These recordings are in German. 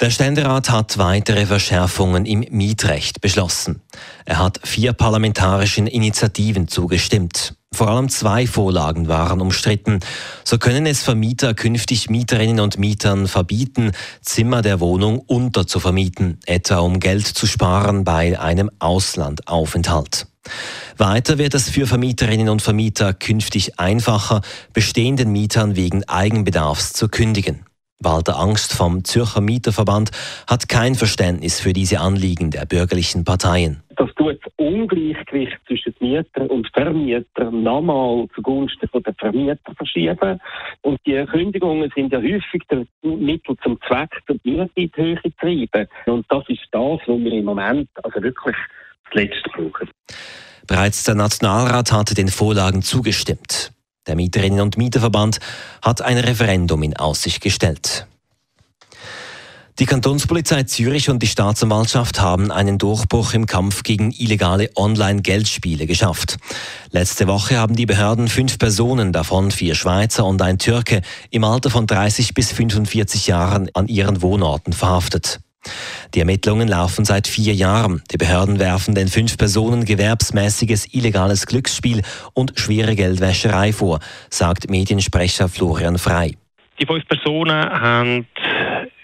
Der Ständerat hat weitere Verschärfungen im Mietrecht beschlossen. Er hat vier parlamentarischen Initiativen zugestimmt. Vor allem zwei Vorlagen waren umstritten. So können es Vermieter künftig Mieterinnen und Mietern verbieten, Zimmer der Wohnung unterzuvermieten, etwa um Geld zu sparen bei einem Auslandaufenthalt. Weiter wird es für Vermieterinnen und Vermieter künftig einfacher, bestehenden Mietern wegen Eigenbedarfs zu kündigen. Walter Angst vom Zürcher Mieterverband hat kein Verständnis für diese Anliegen der bürgerlichen Parteien. Das tut das Ungleichgewicht zwischen Mieter und Vermieter nochmal zugunsten der Vermieter verschieben. Und die Kündigungen sind ja häufig der Mittel zum Zweck, um die Miete in die Höhe zu treiben. Und das ist das, was wir im Moment also wirklich zuletzt brauchen. Bereits der Nationalrat hatte den Vorlagen zugestimmt. Der Mieterinnen- und Mieterverband hat ein Referendum in Aussicht gestellt. Die Kantonspolizei Zürich und die Staatsanwaltschaft haben einen Durchbruch im Kampf gegen illegale Online-Geldspiele geschafft. Letzte Woche haben die Behörden fünf Personen, davon vier Schweizer und ein Türke, im Alter von 30 bis 45 Jahren an ihren Wohnorten verhaftet. Die Ermittlungen laufen seit vier Jahren. Die Behörden werfen den fünf Personen gewerbsmäßiges illegales Glücksspiel und schwere Geldwäscherei vor, sagt Mediensprecher Florian Frei. Die fünf Personen haben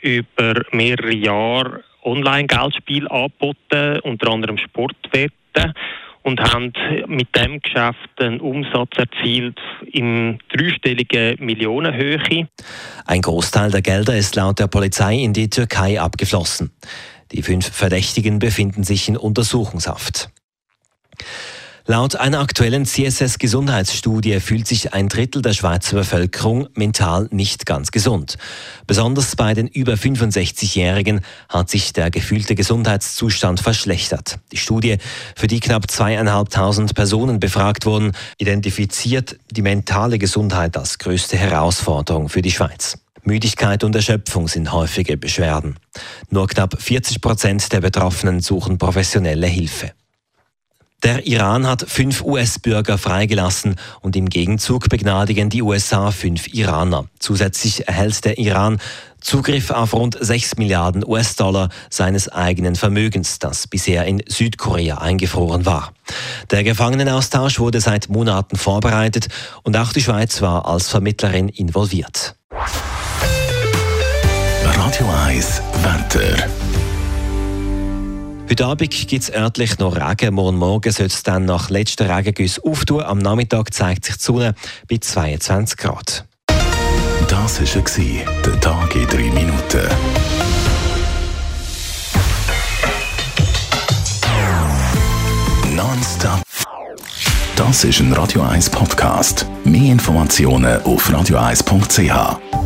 über mehrere Jahre Online-Geldspiel angeboten, unter anderem Sportwetten und haben mit dem Geschäft einen Umsatz erzielt im dreistelligen Millionenhöhe. Ein Großteil der Gelder ist laut der Polizei in die Türkei abgeflossen. Die fünf Verdächtigen befinden sich in Untersuchungshaft. Laut einer aktuellen CSS-Gesundheitsstudie fühlt sich ein Drittel der Schweizer Bevölkerung mental nicht ganz gesund. Besonders bei den über 65-Jährigen hat sich der gefühlte Gesundheitszustand verschlechtert. Die Studie, für die knapp zweieinhalbtausend Personen befragt wurden, identifiziert die mentale Gesundheit als größte Herausforderung für die Schweiz. Müdigkeit und Erschöpfung sind häufige Beschwerden. Nur knapp 40 Prozent der Betroffenen suchen professionelle Hilfe. Der Iran hat fünf US-Bürger freigelassen und im Gegenzug begnadigen die USA fünf Iraner. Zusätzlich erhält der Iran Zugriff auf rund 6 Milliarden US-Dollar seines eigenen Vermögens, das bisher in Südkorea eingefroren war. Der Gefangenenaustausch wurde seit Monaten vorbereitet und auch die Schweiz war als Vermittlerin involviert. Radio 1 Wetter. Heute Abend gibt es örtlich noch Regen. Morgen Morgen soll es dann nach letzten Regengüssen auftun. Am Nachmittag zeigt sich die Sonne bei 22 Grad. Das war der Tag in 3 Minuten. Nonstop. Das ist ein Radio 1 Podcast. Mehr Informationen auf radio1.ch.